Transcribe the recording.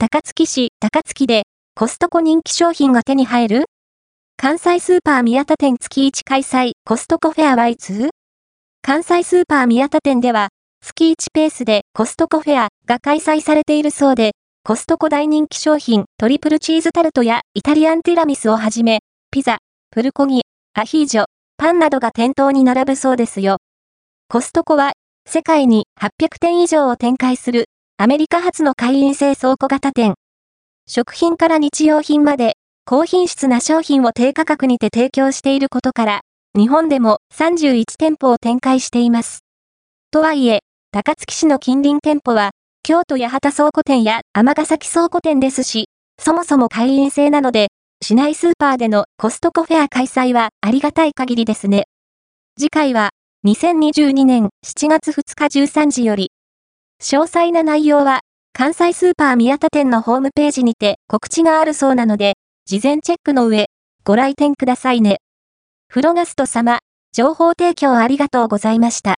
高槻市高槻でコストコ人気商品が手に入る？関西スーパー宮田店月1開催コストコフェア Y2? 関西スーパー宮田店では月1ペースでコストコフェアが開催されているそうで、コストコ大人気商品トリプルチーズタルトやイタリアンティラミスをはじめ、ピザ、プルコギ、アヒージョ、パンなどが店頭に並ぶそうですよ。コストコは世界に800店以上を展開するアメリカ発の会員制倉庫型店。食品から日用品まで高品質な商品を低価格にて提供していることから、日本でも31店舗を展開しています。とはいえ、高槻市の近隣店舗は、京都八幡倉庫店や尼崎倉庫店ですし、そもそも会員制なので、市内スーパーでのコストコフェア開催はありがたい限りですね。次回は、2022年7月2日13時より、詳細な内容は、関西スーパー宮田店のホームページにて告知があるそうなので、事前チェックの上、ご来店くださいね。フロガスト様、情報提供ありがとうございました。